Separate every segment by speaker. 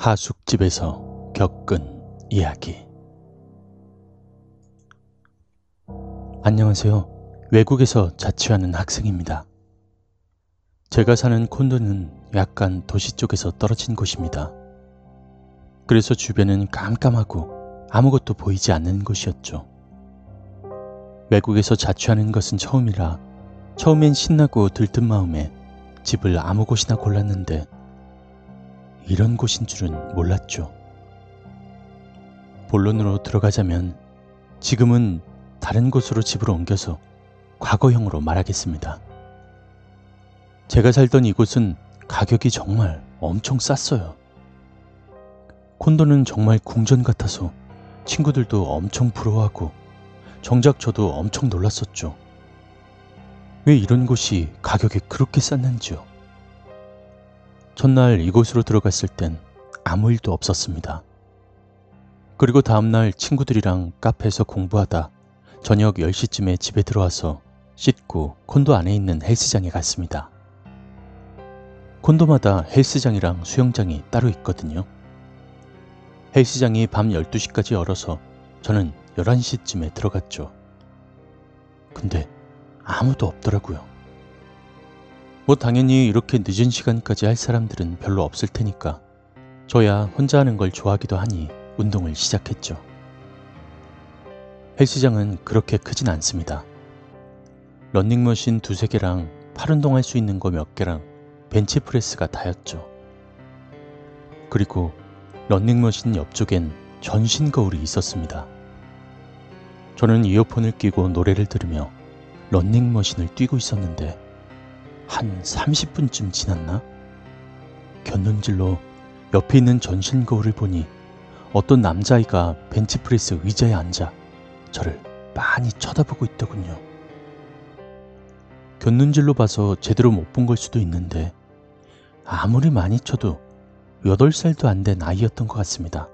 Speaker 1: 하숙집에서 겪은 이야기. 안녕하세요. 외국에서 자취하는 학생입니다. 제가 사는 콘도는 약간 도시 쪽에서 떨어진 곳입니다. 그래서 주변은 깜깜하고 아무것도 보이지 않는 곳이었죠. 외국에서 자취하는 것은 처음이라 처음엔 신나고 들뜬 마음에 집을 아무 곳이나 골랐는데 이런 곳인 줄은 몰랐죠. 본론으로 들어가자면 지금은 다른 곳으로 집을 옮겨서 과거형으로 말하겠습니다. 제가 살던 이곳은 가격이 정말 엄청 쌌어요. 콘도는 정말 궁전 같아서 친구들도 엄청 부러워하고 정작 저도 엄청 놀랐었죠. 왜 이런 곳이 가격이 그렇게 쌌는지요. 첫날 이곳으로 들어갔을 땐 아무 일도 없었습니다. 그리고 다음날 친구들이랑 카페에서 공부하다 저녁 10시쯤에 집에 들어와서 씻고 콘도 안에 있는 헬스장에 갔습니다. 콘도마다 헬스장이랑 수영장이 따로 있거든요. 헬스장이 밤 12시까지 열어서 저는 11시쯤에 들어갔죠. 근데 아무도 없더라고요. 뭐 당연히 이렇게 늦은 시간까지 할 사람들은 별로 없을 테니까 저야 혼자 하는 걸 좋아하기도 하니 운동을 시작했죠. 헬스장은 그렇게 크진 않습니다. 런닝머신 두세 개랑 팔 운동할 수 있는 거 몇 개랑 벤치프레스가 다였죠. 그리고 런닝머신 옆쪽엔 전신 거울이 있었습니다. 저는 이어폰을 끼고 노래를 들으며 런닝머신을 뛰고 있었는데 한 30분쯤 지났나? 견눈질로 옆에 있는 전신 거울을 보니 어떤 남자아이가 벤치프레스 의자에 앉아 저를 많이 쳐다보고 있더군요. 견눈질로 봐서 제대로 못 본 걸 수도 있는데 아무리 많이 쳐도 8살도 안 된 아이였던 것 같습니다.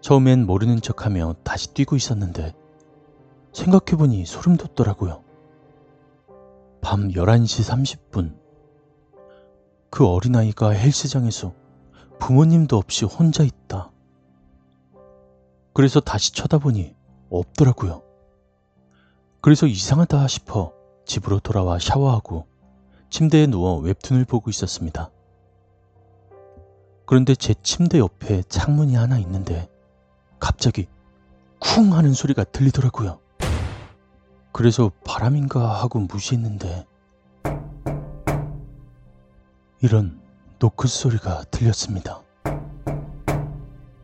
Speaker 1: 처음엔 모르는 척하며 다시 뛰고 있었는데 생각해보니 소름 돋더라고요. 밤 11시 30분. 그 어린아이가 헬스장에서 부모님도 없이 혼자 있다. 그래서 다시 쳐다보니 없더라고요. 그래서 이상하다 싶어 집으로 돌아와 샤워하고 침대에 누워 웹툰을 보고 있었습니다. 그런데 제 침대 옆에 창문이 하나 있는데 갑자기 쿵 하는 소리가 들리더라고요. 그래서 바람인가 하고 무시했는데 이런 노크 소리가 들렸습니다.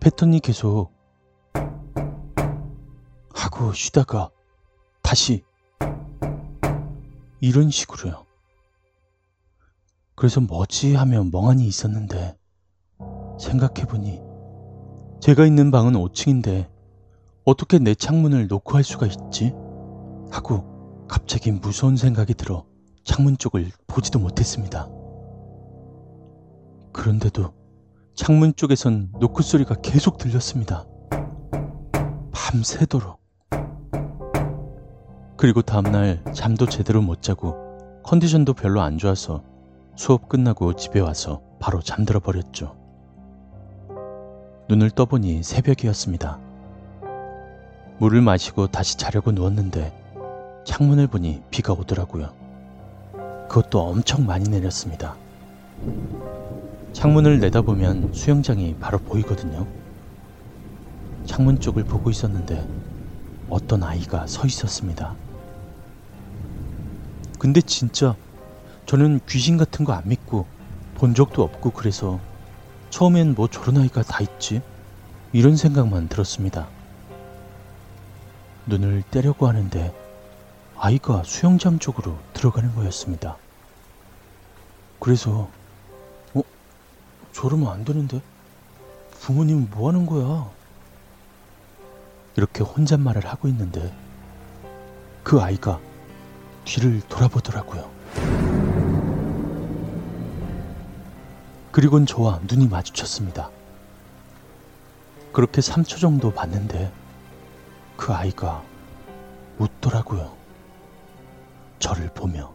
Speaker 1: 패턴이 계속 하고 쉬다가 다시 이런 식으로요. 그래서 뭐지 하며 멍하니 있었는데 생각해보니 제가 있는 방은 5층인데 어떻게 내 창문을 놓고 할 수가 있지? 하고 갑자기 무서운 생각이 들어 창문 쪽을 보지도 못했습니다. 그런데도 창문 쪽에선 노크 소리가 계속 들렸습니다. 밤새도록. 그리고 다음날 잠도 제대로 못 자고 컨디션도 별로 안 좋아서 수업 끝나고 집에 와서 바로 잠들어 버렸죠. 눈을 떠보니 새벽이었습니다. 물을 마시고 다시 자려고 누웠는데 창문을 보니 비가 오더라고요. 그것도 엄청 많이 내렸습니다. 창문을 내다보면 수영장이 바로 보이거든요. 창문 쪽을 보고 있었는데 어떤 아이가 서 있었습니다. 근데 진짜 저는 귀신 같은 거 안 믿고 본 적도 없고 그래서 처음엔 뭐 저런 아이가 다 있지? 이런 생각만 들었습니다. 눈을 떼려고 하는데 아이가 수영장 쪽으로 들어가는 거였습니다. 그래서, 어? 저러면 안 되는데? 부모님은 뭐 하는 거야? 이렇게 혼잣말을 하고 있는데 그 아이가 뒤를 돌아보더라고요. 그리곤 저와 눈이 마주쳤습니다. 그렇게 3초 정도 봤는데 그 아이가 웃더라고요. 저를 보며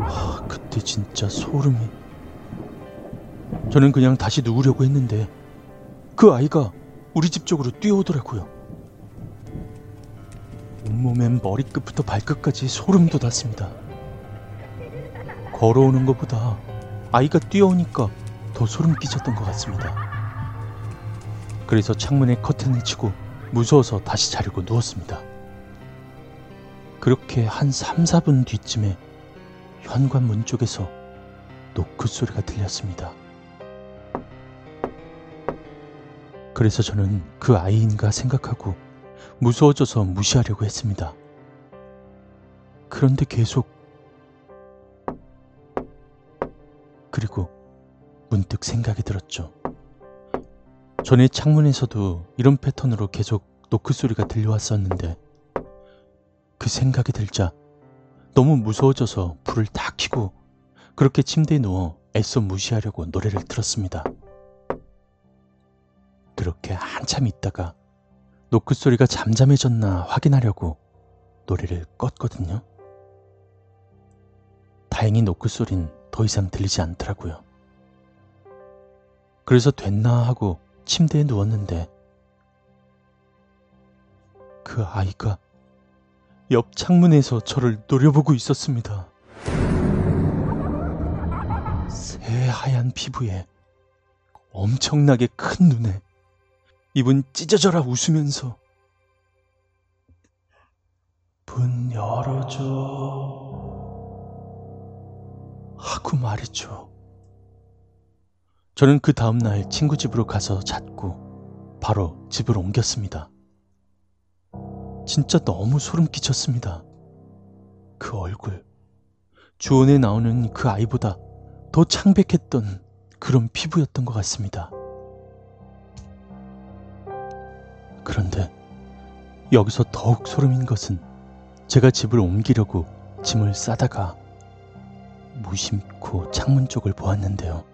Speaker 1: 아, 그때 진짜 소름이 저는 그냥 다시 누우려고 했는데 그 아이가 우리 집 쪽으로 뛰어오더라고요. 온몸엔 머리끝부터 발끝까지 소름 돋았습니다. 걸어오는 것보다 아이가 뛰어오니까 더 소름 끼쳤던 것 같습니다. 그래서 창문에 커튼을 치고 무서워서 다시 자려고 누웠습니다. 그렇게 한 3, 4분 뒤쯤에 현관문 쪽에서 노크 소리가 들렸습니다. 그래서 저는 그 아이인가 생각하고 무서워져서 무시하려고 했습니다. 그런데 계속 그리고 문득 생각이 들었죠. 전에 창문에서도 이런 패턴으로 계속 노크 소리가 들려왔었는데 그 생각이 들자 너무 무서워져서 불을 다 켜고 그렇게 침대에 누워 애써 무시하려고 노래를 틀었습니다. 그렇게 한참 있다가 노크 소리가 잠잠해졌나 확인하려고 노래를 껐거든요. 다행히 노크 소린 더 이상 들리지 않더라고요. 그래서 됐나 하고 침대에 누웠는데 그 아이가 옆 창문에서 저를 노려보고 있었습니다. 새하얀 피부에 엄청나게 큰 눈에 입은 찢어져라 웃으면서 문 열어줘 하고 말했죠. 저는 그 다음날 친구 집으로 가서 잤고 바로 집을 옮겼습니다. 진짜 너무 소름 끼쳤습니다. 그 얼굴. 주원에 나오는 그 아이보다 더 창백했던 그런 피부였던 것 같습니다. 그런데 여기서 더욱 소름인 것은 제가 집을 옮기려고 짐을 싸다가 무심코 창문 쪽을 보았는데요.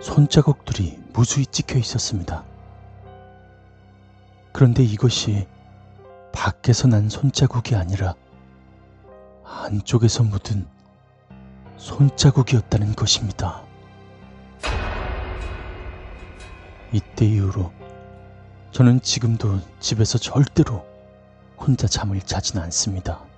Speaker 1: 손자국들이 무수히 찍혀 있었습니다. 그런데 이것이 밖에서 난 손자국이 아니라 안쪽에서 묻은 손자국이었다는 것입니다. 이때 이후로 저는 지금도 집에서 절대로 혼자 잠을 자진 않습니다.